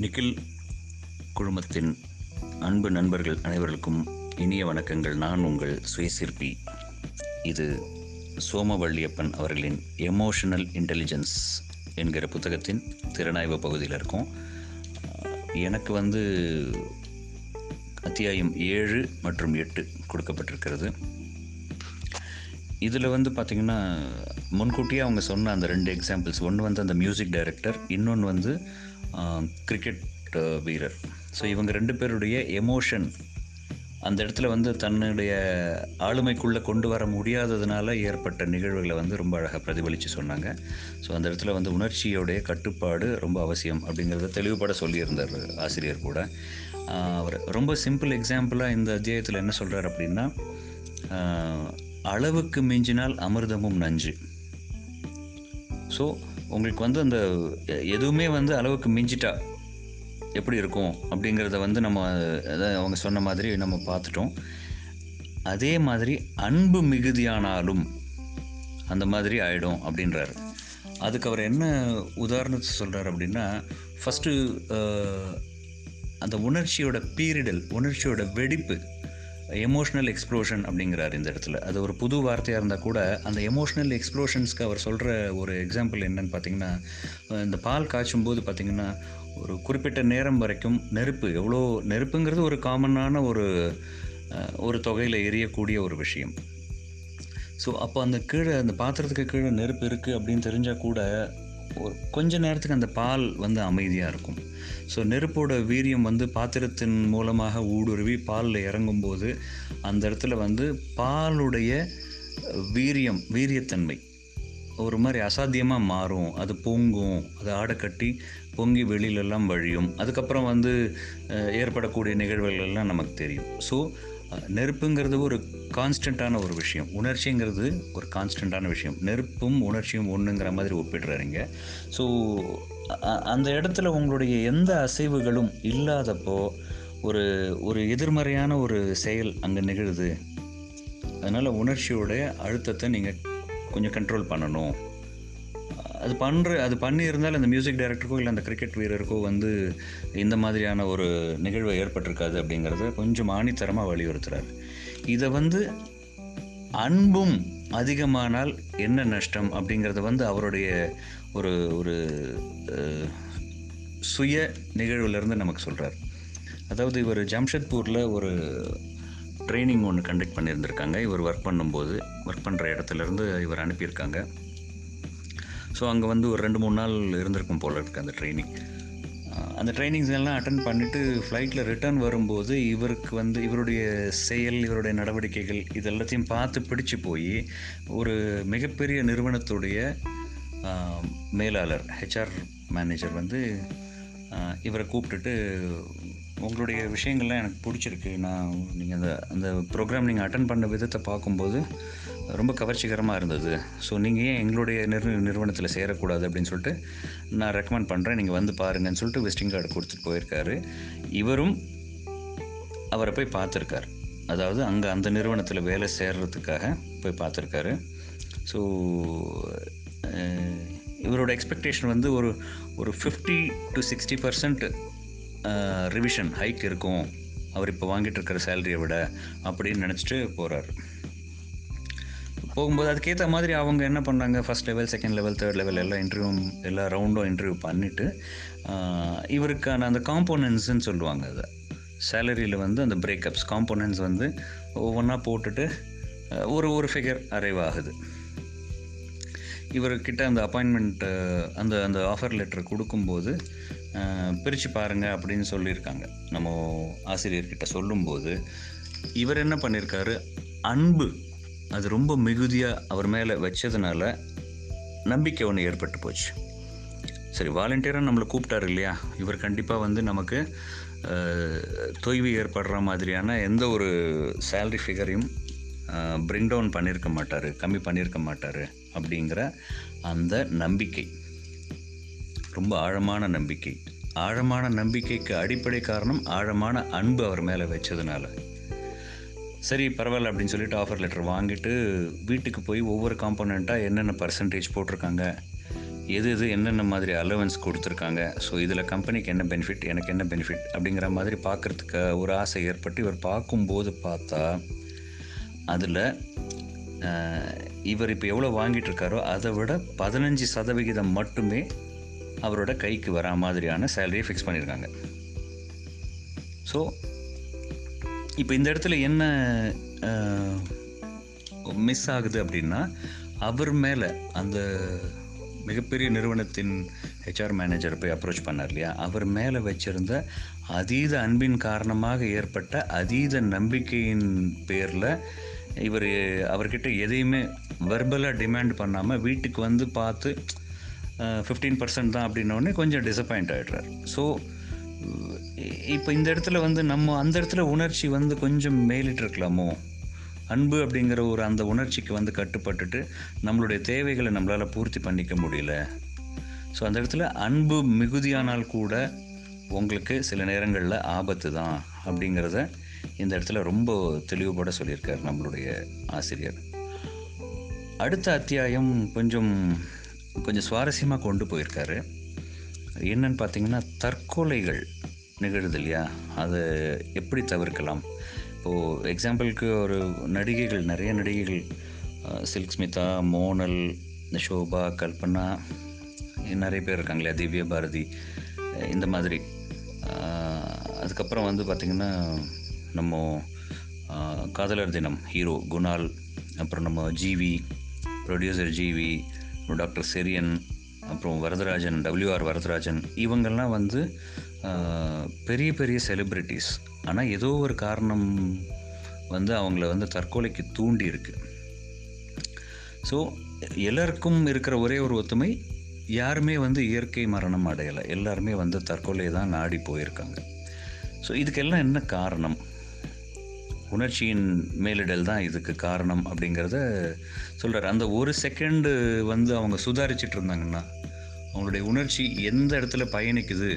நிக்கில் குழுமத்தின் அன்பு நண்பர்கள் அனைவருக்கும் இனிய வணக்கங்கள். நான் உங்கள் சுயசிற்பி இது சோமவள்ளியப்பன் அவர்களின் எமோஷனல் இன்டெலிஜென்ஸ் என்கிற புத்தகத்தின் திறனாய்வு பகுதியில் இருக்கும். எனக்கு வந்து அத்தியாயம் ஏழு மற்றும் எட்டு கொடுக்கப்பட்டிருக்கிறது. இதில் வந்து பார்த்திங்கன்னா முன்கூட்டியே அவங்க சொன்ன அந்த ரெண்டு எக்ஸாம்பிள்ஸ் ஒன்று வந்து அந்த மியூசிக் டைரக்டர் இன்னொன்று வந்து கிரிக்கெட் வீரர். ஸோ இவங்க ரெண்டு பேருடைய எமோஷன் அந்த இடத்துல வந்து தன்னுடைய ஆளுமைக்குள்ளே கொண்டு வர முடியாததுனால ஏற்பட்ட நிகழ்வுகளை வந்து ரொம்ப அழகாக பிரதிபலித்து சொன்னாங்க. ஸோ அந்த இடத்துல வந்து உணர்ச்சியோடைய கட்டுப்பாடு ரொம்ப அவசியம் அப்படிங்கிறத தெளிவுபட சொல்லியிருந்தார் ஆசிரியர் கூட. அவர் ரொம்ப சிம்பிள் எக்ஸாம்பிளாக இந்த அத்தியாயத்தில் என்ன சொல்கிறார் அப்படின்னா அளவுக்கு மிஞ்சினால் அமிர்தமும் நஞ்சு. ஸோ உங்களுக்கு வந்து அந்த எதுவுமே வந்து அளவுக்கு மிஞ்சிட்டா எப்படி இருக்கும் அப்படிங்கிறத வந்து நம்ம அவங்க சொன்ன மாதிரி நம்ம பார்த்துட்டோம். அதே மாதிரி அன்பு மிகுதியானாலும் அந்த மாதிரி ஆகிடும் அப்படின்றாரு. அதுக்கு அவர் என்ன உதாரணத்தை சொல்கிறார் அப்படின்னா ஃபஸ்ட்டு அந்த உணர்ச்சியோட பீரிடல் உணர்ச்சியோட வெடிப்பு எமோஷ்னல் எக்ஸ்ப்ளோஷன் அப்படிங்கிறார் இந்த இடத்துல. அது ஒரு புது வார்த்தையாக இருந்தால் கூட அந்த எமோஷ்னல் எக்ஸ்ப்ளோஷன்ஸ்க்கு அவர் சொல்கிற ஒரு எக்ஸாம்பிள் என்னன்னு பார்த்தீங்கன்னா இந்த பால் காய்ச்சும் போது பார்த்திங்கன்னா ஒரு குறிப்பிட்ட நேரம் வரைக்கும் நெருப்பு எவ்வளோ நெருப்புங்கிறது ஒரு காமனான ஒரு ஒரு தொகையில் எரியக்கூடிய ஒரு விஷயம். ஸோ அப்போ அந்த கீழே அந்த பாத்திரத்துக்கு கீழே நெருப்பு இருக்குது அப்படின்னு தெரிஞ்சால் கூட ஒரு கொஞ்ச நேரத்துக்கு அந்த பால் வந்து அமைதியாக இருக்கும். ஸோ நெருப்போட வீரியம் வந்து பாத்திரத்தின் மூலமாக ஊடுருவி பாலில் இறங்கும்போது அந்த இடத்துல வந்து பாலுடைய வீரியம் வீரியத்தன்மை ஒரு மாதிரி அசாத்தியமாக மாறும். அது பொங்கும் அது ஆடை கட்டி பொங்கி வெளியிலெல்லாம் வழியும். அதுக்கப்புறம் வந்து ஏற்படக்கூடிய நிகழ்வுகள் எல்லாம் நமக்கு தெரியும். ஸோ நெருப்புங்கிறது ஒரு கான்ஸ்டண்ட்டான ஒரு விஷயம். உணர்ச்சிங்கிறது ஒரு கான்ஸ்டண்ட்டான விஷயம். நெருப்பும் உணர்ச்சியும் ஒன்றுங்கிற மாதிரி ஒப்பிடுறாருங்க. ஸோ அந்த இடத்துல உங்களுடைய எந்த அசைவுகளும் இல்லாதப்போ ஒரு ஒரு எதிர்மறையான ஒரு செயல் அங்கே நிகழுது. அதனால் உணர்ச்சியோடைய அழுத்தத்தை நீங்கள் கொஞ்சம் கண்ட்ரோல் பண்ணணும். அது பண்ணுற அது பண்ணியிருந்தால் அந்த மியூசிக் டைரக்டருக்கோ இல்லை அந்த கிரிக்கெட் வீரருக்கோ வந்து இந்த மாதிரியான ஒரு நிகழ்வு ஏற்பட்டிருக்காது அப்படிங்கிறத கொஞ்சம் ஆணித்தரமாக வலியுறுத்துகிறார் இதை வந்து அன்பும் அதிகமானால் என்ன நஷ்டம் அப்படிங்கிறத வந்து அவருடைய ஒரு ஒரு சுய நிகழ்வுலேருந்து நமக்கு சொல்கிறார் அதாவது இவர் ஜம்ஷத்பூரில் ஒரு ட்ரைனிங் ஒன்று கண்டக்ட் பண்ணியிருந்திருக்காங்க. இவர் ஒர்க் பண்ணும்போது ஒர்க் பண்ணுற இடத்துலேருந்து இவர் அனுப்பியிருக்காங்க. ஸோ அங்கே வந்து ஒரு ரெண்டு மூணு நாள் இருந்திருக்கும் போல் இருக்குது அந்த ட்ரைனிங் அந்த ட்ரைனிங்ஸ் எல்லாம் அட்டன் பண்ணிவிட்டு ஃப்ளைட்டில் ரிட்டர்ன் வரும்போது இவருக்கு வந்து இவருடைய செயல் இவருடைய நடவடிக்கைகள் இது எல்லாத்தையும் பார்த்து பிடிச்சு போய் ஒரு மிகப்பெரிய நிறுவனத்துடைய மேலாளர் ஹெச்ஆர் மேனேஜர் வந்து இவரை கூப்பிட்டுட்டு உங்களுடைய விஷயங்கள்லாம் எனக்கு பிடிச்சிருக்கு. நான் நீங்கள் அந்த அந்த ப்ரோக்ராம் நீங்கள் அட்டன் பண்ண விதத்தை பார்க்கும்போது ரொம்ப கவர்ச்சிகரமாக இருந்தது. ஸோ நீங்கள் ஏன் எங்களுடைய நிறு நிறுவனத்தில் சேரக்கூடாது அப்படின்னு சொல்லிட்டு நான் ரெக்கமெண்ட் பண்ணுறேன் நீங்கள் வந்து பாருங்கன்னு சொல்லிட்டு விசிட்டிங் கார்டு கொடுத்துட்டு போயிருக்காரு. இவரும் அவரை போய் பார்த்துருக்கார். அதாவது அங்கே அந்த நிறுவனத்தில் வேலை சேர்றதுக்காக போய் பார்த்துருக்காரு. ஸோ இவரோட எக்ஸ்பெக்டேஷன் வந்து ஒரு ஒரு fifty to sixty percent revision hike இருக்கும். அவர் இப்போ வாங்கிட்டு இருக்கிற சேலரியை விட அப்படின்னு நினச்சிட்டு போகிறார் போகும்போது அதுக்கேற்ற மாதிரி அவங்க என்ன பண்ணாங்க first level second level third level எல்லா இன்டர்வியூ எல்லா ரவுண்டும் இன்டர்வியூ பண்ணிவிட்டு இவருக்கான அந்த காம்போனன்ட்ஸ்ன்னு சொல்லுவாங்க அதை. சேலரியில் வந்து அந்த பிரேக்கப்ஸ் காம்போனன்ட்ஸ் வந்து ஒவ்வொன்றா போட்டுட்டு ஒரு ஒரு ஃபிகர் அரைவ் ஆகுது. இவர்கிட்ட அந்த அப்பாயின்மெண்ட் அந்த அந்த ஆஃபர் லெட்டர் கொடுக்கும்போது பிரித்து பாருங்கள் அப்படின்னு சொல்லியிருக்காங்க. நம்ம ஆசிரியர்கிட்ட சொல்லும்போது இவர் என்ன பண்ணியிருக்காரு? அன்பு அது ரொம்ப மிகுதியாக அவர் மேலே வச்சதுனால நம்பிக்கை ஒன்று ஏற்பட்டு போச்சு. சரி வாலண்டியராக நம்மளை கூப்பிட்டாரு இல்லையா? இவர் கண்டிப்பாக வந்து நமக்கு தொய்வு ஏற்படுற மாதிரியான எந்த ஒரு சேல்ரி ஃபிகரையும் பிரிங் டவுன் பண்ணியிருக்க மாட்டார் கம்மி பண்ணியிருக்க மாட்டார் அப்படிங்கிற அந்த நம்பிக்கை. ரொம்ப ஆழமான நம்பிக்கை. ஆழமான நம்பிக்கைக்கு அடிப்படை காரணம் ஆழமான அன்பு அவர் மேலே வச்சதுனால. சரி பரவாயில்ல அப்படின்னு சொல்லிட்டு ஆஃபர் லெட்டர் வாங்கிட்டு வீட்டுக்கு போய் ஒவ்வொரு காம்போனண்ட்டாக என்னென்ன பர்சன்டேஜ் போட்டிருக்காங்க எது எது என்னென்ன மாதிரி அலவன்ஸ் கொடுத்துருக்காங்க ஸோ இதில் கம்பெனிக்கு என்ன பெனிஃபிட் எனக்கு என்ன பெனிஃபிட் அப்படிங்கிற மாதிரி பார்க்குறதுக்கு ஒரு ஆசை ஏற்பட்டு இவர் பார்க்கும்போது பார்த்தா அதில் இவர் இப்போ எவ்வளோ வாங்கிட்டு இருக்காரோ அதை விட பதினஞ்சு சதவிகிதம் மட்டுமே அவரோட கைக்கு வரா மாதிரியான சேலரியை ஃபிக்ஸ் பண்ணியிருக்காங்க ஸோ இப்போ இந்த இடத்துல என்ன மிஸ் ஆகுது அப்படின்னா அவர் மேலே அந்த மிகப்பெரிய நிறுவனத்தின் ஹெச்ஆர் மேனேஜர் போய் அப்ரோச் பண்ணார் இல்லையா? அவர் மேலே வச்சிருந்த அதீத அன்பின் காரணமாக ஏற்பட்ட அதீத நம்பிக்கையின் பேரில் இவர் அவர்கிட்ட எதையுமே வெர்பலாக டிமாண்ட் பண்ணாமல் வீட்டுக்கு வந்து பார்த்து ஃபிஃப்டீன் பர்சன்ட் தான் அப்படின்னோடனே கொஞ்சம் டிசப்பாயிண்ட் ஆகிடுறார் ஸோ இப்போ இந்த இடத்துல வந்து நம்ம அந்த இடத்துல உணர்ச்சி வந்து கொஞ்சம் மேலிட்டு இருக்கலாமோ அன்பு அப்படிங்கிற ஒரு அந்த உணர்ச்சிக்கு வந்து கட்டுப்பட்டுட்டு நம்மளுடைய தேவைகளை நம்மளால் பூர்த்தி பண்ணிக்க முடியல. ஸோ அந்த இடத்துல அன்பு மிகுதியானால் கூட உங்களுக்கு சில நேரங்களில் ஆபத்து தான் அப்படிங்கிறத இந்த இடத்துல ரொம்ப தெளிவுபட சொல்லியிருக்கார் நம்மளுடைய ஆசிரியர். அடுத்த அத்தியாயம் கொஞ்சம் கொஞ்சம் சுவாரஸ்யமாக கொண்டு போயிருக்காரு. என்னன்னு பார்த்தீங்கன்னா தற்கொலைகள் நிகழுது இல்லையா? அதை எப்படி தவிர்க்கலாம்? இப்போது எக்ஸாம்பிளுக்கு ஒரு நடிகைகள் நிறைய நடிகைகள் சில்க் ஸ்மிதா மோனல் ஷோபா கல்பனா நிறைய பேர் இருக்காங்க இல்லையா? திவ்ய பாரதி இந்த மாதிரி. அதுக்கப்புறம் வந்து பார்த்திங்கன்னா நம்ம காதலர் தினம் ஹீரோ குணால் அப்புறம் நம்ம GV producer GV doctor Cherian அப்புறம் வரதராஜன் டபிள்யூஆர் வரதராஜன் இவங்கெல்லாம் வந்து பெரிய பெரிய செலிப்ரிட்டிஸ் ஆனால் ஏதோ ஒரு காரணம் வந்து அவங்கள வந்து தற்கொலைக்கு தூண்டி இருக்கு. ஸோ எல்லாருக்கும் இருக்கிற ஒரே ஒரு ஒத்துமை யாருமே வந்து இயற்கை மரணம் அடையலை. எல்லாருமே வந்து தற்கொலை தான் நாடி போயிருக்காங்க. ஸோ இதுக்கெல்லாம் என்ன காரணம்? உணர்ச்சியின் மேலிடல் தான் இதுக்கு காரணம் அப்படிங்கிறத சொல்கிறார் அந்த ஒரு செகண்டு வந்து அவங்க சுதாரிச்சிட்டு இருந்தாங்கன்னா அவங்களுடைய உணர்ச்சி எந்த இடத்துல பயணிக்குது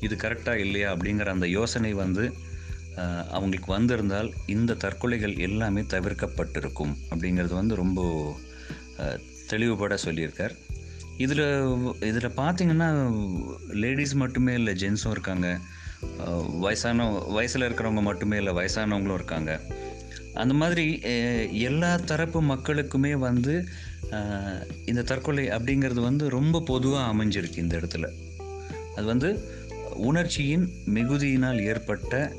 இது கரெக்டாக இல்லையா அப்படிங்கிற அந்த யோசனை வந்து அவங்களுக்கு வந்திருந்தால் இந்த தற்கொலைகள் எல்லாமே தவிர்க்கப்பட்டிருக்கும் அப்படிங்கிறது வந்து ரொம்ப தெளிவுபட சொல்லியிருக்கார். இதில் இதில் பார்த்தீங்கன்னா லேடிஸ் மட்டுமே இல்லை ஜென்ஸும் இருக்காங்க. வயசான வயசில் இருக்கிறவங்க மட்டுமே இல்லை வயசானவங்களும் இருக்காங்க. அந்த மாதிரி எல்லா தரப்பு மக்களுக்குமே வந்து இந்த தற்கொலை அப்படிங்கிறது வந்து ரொம்ப பொதுவாக அமைஞ்சிருக்கு இந்த இடத்துல. அது வந்து உணர்ச்சியின் மிகுதியினால் ஏற்பட்ட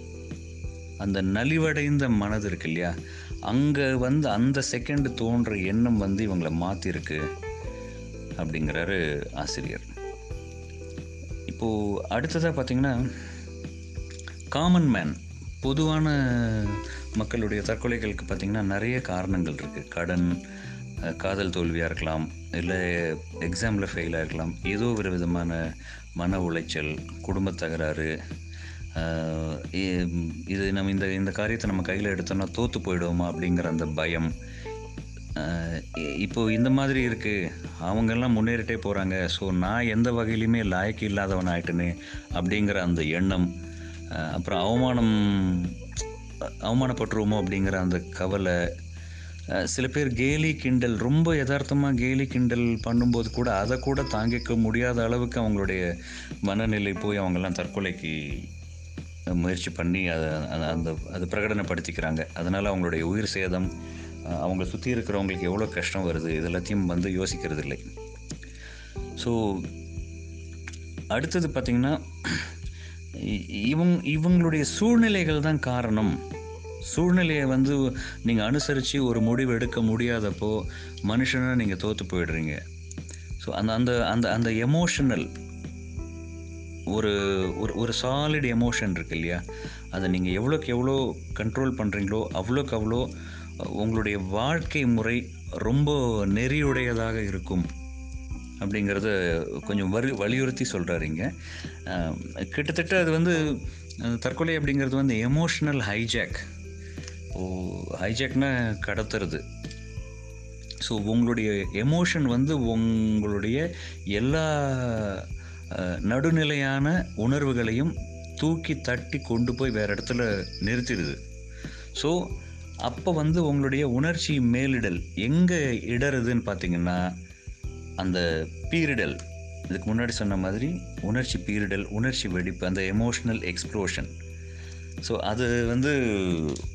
அந்த நலிவடைந்த மனது இருக்கு இல்லையா? அங்கே வந்து அந்த செகண்ட் தோன்ற எண்ணம் வந்து இவங்களை மாற்றிருக்கு அப்படிங்கிறாரு ஆசிரியர். இப்போது அடுத்ததாக பார்த்தீங்கன்னா காமன் மேன் பொதுவான மக்களுடைய தற்கொலைகளுக்கு பார்த்திங்கன்னா நிறைய காரணங்கள் இருக்குது கடன் காதல் தோல்வியாக இருக்கலாம் இல்லை எக்ஸாமில் ஃபெயிலாக இருக்கலாம் ஏதோ ஒரு விதமான மன உளைச்சல் குடும்ப தகராறு இது நம்ம இந்த இந்த காரியத்தை நம்ம கையில் எடுத்தோம்னா தோற்று போயிடுவோமா அப்படிங்கிற அந்த பயம். இப்போது இந்த மாதிரி இருக்குது அவங்கெல்லாம் முன்னேறிட்டே போகிறாங்க ஸோ நான் எந்த வகையிலுமே லாய்க்கு இல்லாதவன் ஆகிட்டேன்னு அப்படிங்கிற அந்த எண்ணம் அப்புறம் அவமானம் அவமானப்பட்டுருவோமோ அப்படிங்கிற அந்த கவலை சில பேர் கேலி கிண்டல் ரொம்ப யதார்த்தமாக கேலி கிண்டல் பண்ணும்போது கூட அதை கூட தாங்கிக்க முடியாத அளவுக்கு அவங்களுடைய மனநிலை போய் அவங்கெல்லாம் தற்கொலைக்கு முயற்சி பண்ணி அதை அந்த- அந்த அது பிரகடனப்படுத்திக்கிறாங்க. அதனால் அவங்களுடைய உயிர் சேதம் அவங்க அவங்கள சுற்றி இருக்கிறவங்களுக்கு எவ்வளோ கஷ்டம் வருது இது எல்லாத்தையும் வந்து யோசிக்கிறது இல்லை ஸோ அடுத்தது பார்த்திங்கன்னா இ- இவங் இவங்களுடைய சூழ்நிலைகள் தான் காரணம். சூழ்நிலையை வந்து நீங்கள் அனுசரித்து ஒரு முடிவு எடுக்க முடியாதப்போ மனுஷனை நீங்கள் தோற்று போயிடுறீங்க. ஸோ அந்த அந்த அந்த அந்த எமோஷனல் ஒரு ஒரு ஒரு சாலிட் எமோஷன் இருக்கு இல்லையா? அதை நீங்கள் எவ்வளோக்கு எவ்வளோ கண்ட்ரோல் பண்ணுறீங்களோ அவ்வளோக்கு அவ்வளோ உங்களுடைய வாழ்க்கை முறை ரொம்ப நெறியுடையதாக இருக்கும் அப்படிங்கிறத கொஞ்சம் வலி வலியுறுத்தி சொல்கிறாருங்க கிட்டத்தட்ட அது வந்து தற்கொலை அப்படிங்கிறது வந்து எமோஷ்னல் ஹைஜாக் ஹைஜாக்னா கடத்துறது. ஸோ உங்களுடைய எமோஷன் வந்து உங்களுடைய எல்லா நடுநிலையான உணர்வுகளையும் தூக்கி தட்டி கொண்டு போய் வேறு இடத்துல நிறுத்திடுது. ஸோ அப்போ வந்து உங்களுடைய உணர்ச்சி மேலிடல் எங்கே இடறுதுன்னு பார்த்தீங்கன்னா அந்த பீரிடல். இதுக்கு முன்னாடி சொன்ன மாதிரி உணர்ச்சி பீரிடல் உணர்ச்சி வெடிப்பு அந்த எமோஷ்னல் எக்ஸ்ப்ளோஷன் ஸோ அது வந்து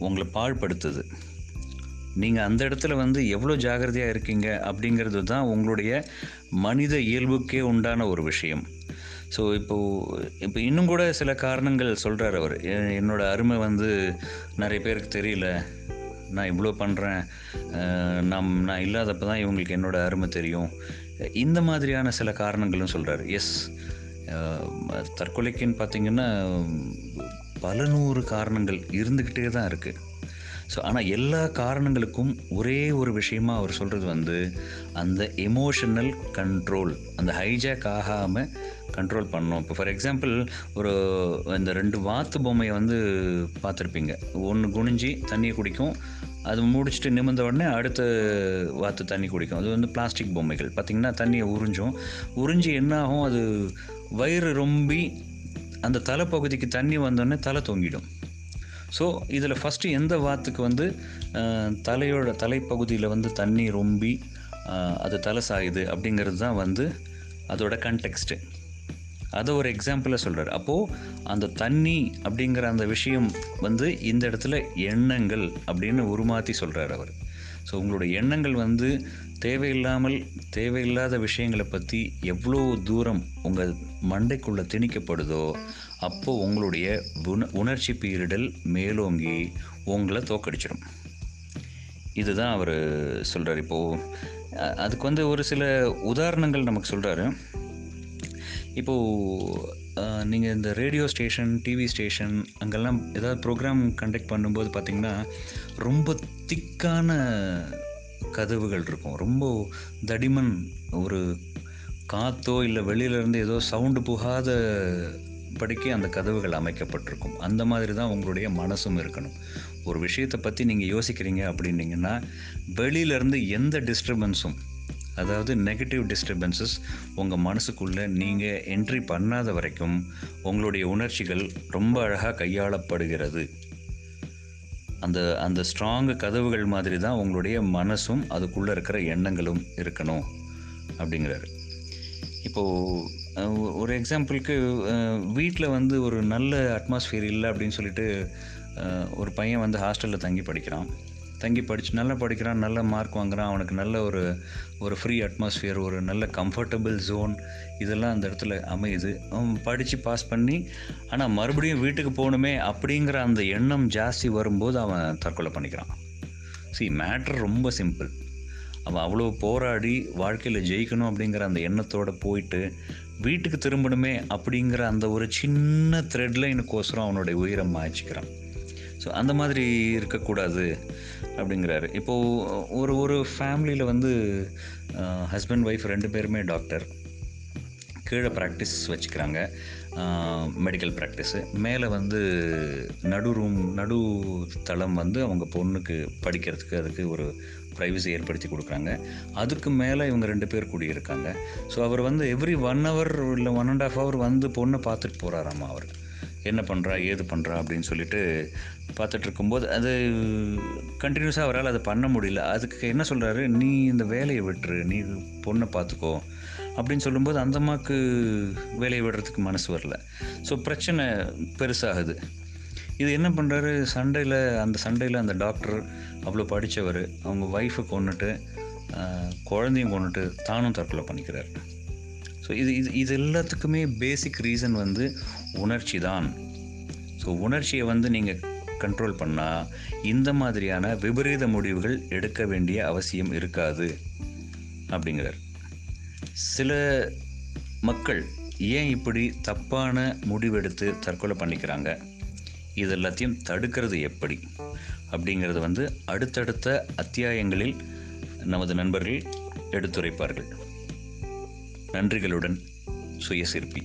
உங்களை பாழ்படுத்துது. நீங்கள் அந்த இடத்துல வந்து எவ்வளோ ஜாகிரதையாக இருக்கீங்க அப்படிங்கிறது தான் உங்களுடைய மனித இயல்புக்கே உண்டான ஒரு விஷயம். ஸோ இப்போது இப்போ இன்னும் கூட சில காரணங்கள் சொல்கிறார் அவர். என்னோடய அருமை வந்து நிறைய பேருக்கு தெரியல. நான் இவ்வளோ பண்ணுறேன் நம் நான் இல்லாதப்போ தான் இவங்களுக்கு என்னோடய அருமை தெரியும். இந்த மாதிரியான சில காரணங்களும் சொல்கிறார் எஸ் தற்கொலைக்குன்னு பார்த்தீங்கன்னா பல நூறு காரணங்கள் இருந்துக்கிட்டே தான் இருக்குது ஸோ ஆனால் எல்லா காரணங்களுக்கும் ஒரே ஒரு விஷயமாக அவர் சொல்கிறது வந்து அந்த எமோஷனல் கண்ட்ரோல் அந்த ஹைஜாக் ஆகாமல் கண்ட்ரோல் பண்ணோம் இப்போ ஃபார் எக்ஸாம்பிள் ஒரு இந்த ரெண்டு வாத்து பொம்மையை வந்து பார்த்துருப்பீங்க. ஒன்று குனிஞ்சி தண்ணியை குடிக்கும் அது முடிச்சுட்டு நிமிர்ந்த உடனே அடுத்த வாத்து தண்ணி குடிக்கும். அது வந்து பிளாஸ்டிக் பொம்மைகள். பார்த்திங்கன்னா தண்ணியை உறிஞ்சும். உறிஞ்சி என்ன ஆகும் அது வயிறு ரொம்பி அந்த தலைப்பகுதிக்கு தண்ணி வந்தோடனே தலை தொங்கிடும். ஸோ இதில் ஃபஸ்ட்டு எந்த வாத்துக்கு வந்து தலையோட தலைப்பகுதியில் வந்து தண்ணி ரொம்பி அது தலை சாயுது அப்படிங்கிறது தான் வந்து அதோட கண்டெக்ஸ்ட்டு அதை ஒரு எக்ஸாம்பிளாக சொல்கிறார் அப்போது அந்த தண்ணி அப்படிங்கிற அந்த விஷயம் வந்து இந்த இடத்துல எண்ணங்கள் அப்படின்னு உருமாற்றி சொல்கிறார் அவர். ஸோ உங்களோட எண்ணங்கள் வந்து தேவையில்லாமல் தேவையில்லாத விஷயங்களை பற்றி எவ்வளோ தூரம் உங்கள் மண்டைக்குள்ளே திணிக்கப்படுதோ அப்போது உங்களுடைய உண உணர்ச்சி பீரிடல் மேலோங்கி உங்களை தோக்கடிச்சிடும். இதுதான் அவர் சொல்கிறார் இப்போது அதுக்கு வந்து ஒரு சில உதாரணங்கள் நமக்கு சொல்கிறாரு இப்போது நீங்கள் இந்த ரேடியோ ஸ்டேஷன் டிவி ஸ்டேஷன் அங்கெல்லாம் ஏதாவது ப்ரோக்ராம் கண்டக்ட் பண்ணும்போது பார்த்திங்கன்னா ரொம்ப திக்கான கதவுகள் இருக்கும். ரொம்ப தடிமன் ஒரு காற்றோ இல்லை வெளியிலேருந்து ஏதோ சவுண்டு புகாத படிக்க அந்த கதவுகள் அமைக்கப்பட்டிருக்கும். அந்த மாதிரி தான் உங்களுடைய மனசும் இருக்கணும். ஒரு விஷயத்தை பற்றி நீங்கள் யோசிக்கிறீங்க அப்படின்னீங்கன்னா வெளியிலேருந்து எந்த டிஸ்டர்பன்ஸும் அதாவது நெகட்டிவ் டிஸ்டர்பன்சஸ் உங்கள் மனசுக்குள்ளே நீங்கள் என்ட்ரி பண்ணாத வரைக்கும் உங்களுடைய உணர்ச்சிகள் ரொம்ப அழகாக கையாளப்படுகிறது. அந்த அந்த ஸ்ட்ராங் கதவுகள் மாதிரி தான் உங்களுடைய மனசும் அதுக்குள்ளே இருக்கிற எண்ணங்களும் இருக்கணும் அப்படிங்கிறாரு. இப்போது ஒரு எக்ஸாம்பிளுக்கு வீட்டில் வந்து ஒரு நல்ல அட்மாஸ்ஃபியர் இல்லை அப்படின்னு சொல்லிட்டு ஒரு பையன் வந்து ஹாஸ்டலில் தங்கி படிக்கிறான். தங்கி படித்து நல்லா படிக்கிறான் நல்ல மார்க் வாங்குறான் அவனுக்கு நல்ல ஒரு ஒரு ஃப்ரீ அட்மாஸ்ஃபியர் ஒரு நல்ல கம்ஃபர்டபுள் ஜோன் இதெல்லாம் அந்த இடத்துல அமையுது. படித்து பாஸ் பண்ணி ஆனால் மறுபடியும் வீட்டுக்கு போகணுமே அப்படிங்கிற அந்த எண்ணம் ஜாஸ்தி வரும்போது அவன் தற்கொலை பண்ணிக்கிறான். சி மேட்ரு ரொம்ப சிம்பிள் அவன் அவ்வளோ போராடி வாழ்க்கையில் ஜெயிக்கணும் அப்படிங்கிற அந்த எண்ணத்தோடு போயிட்டு வீட்டுக்கு திரும்பணுமே அப்படிங்கிற அந்த ஒரு சின்ன த்ரெட் லைனுக்கோசரம் அவனுடைய உயிரை மாய்ச்சிக்கிறான். ஸோ அந்த மாதிரி இருக்கக்கூடாது. அப்படிங்கிறாரு. இப்போது ஒரு ஒரு ஃபேமிலியில் வந்து ஹஸ்பண்ட் ஒய்ஃப் ரெண்டு பேருமே டாக்டர் கீழே ப்ராக்டிஸ் வச்சுக்கிறாங்க. மெடிக்கல் ப்ராக்டிஸு மேலே வந்து நடு ரூம் நடு தளம் வந்து அவங்க பொண்ணுக்கு படிக்கிறதுக்கு அதுக்கு ஒரு ப்ரைவசி ஏற்படுத்தி கொடுக்குறாங்க. அதுக்கு மேலே இவங்க ரெண்டு பேர் குடியிருக்காங்க. ஸோ அவர் வந்து எவ்ரி ஒன் ஹவர் இல்லை ஒன் அண்ட் ஆஃப் ஹவர் வந்து பொண்ணை பார்த்துட்டு போகிறாராம்மா அவர்? என்ன பண்ணுறா ஏது பண்ணுறா அப்படின்னு சொல்லிட்டு பார்த்துட்டு இருக்கும்போது அது கண்டினியூஸாக அவரால் அதை பண்ண முடியல. அதுக்கு என்ன சொல்கிறாரு நீ இந்த வேலையை விட்டுரு நீ பொண்ணை பார்த்துக்கோ அப்படின்னு சொல்லும்போது அந்த அம்மாவுக்கு வேலையை விடுறதுக்கு மனசு வரல. ஸோ பிரச்சனை பெருசாகுது. இது என்ன பண்ணுறாரு சண்டையில் அந்த சண்டையில் அந்த டாக்டர் அவ்வளோ படித்தவர் அவங்க ஒய்ஃபை கொண்டுட்டு குழந்தையும் கொண்டுட்டு தானும் தற்கொலை பண்ணிக்கிறார். ஸோ இது இது இது எல்லாத்துக்குமே பேசிக் ரீசன் வந்து உணர்ச்சி தான். ஸோ உணர்ச்சியை வந்து நீங்கள் கண்ட்ரோல் பண்ணால் இந்த மாதிரியான விபரீத முடிவுகள் எடுக்க வேண்டிய அவசியம் இருக்காது அப்படிங்கிறார். சில மக்கள் ஏன் இப்படி தப்பான முடிவெடுத்து தற்கொலை பண்ணிக்கிறாங்க? இது எல்லாத்தையும் தடுக்கிறது எப்படி? அப்படிங்கிறது வந்து அடுத்தடுத்த அத்தியாயங்களில் நமது நண்பர்கள் எடுத்துரைப்பார்கள். நன்றிகளுடன் சுயசிற்பி.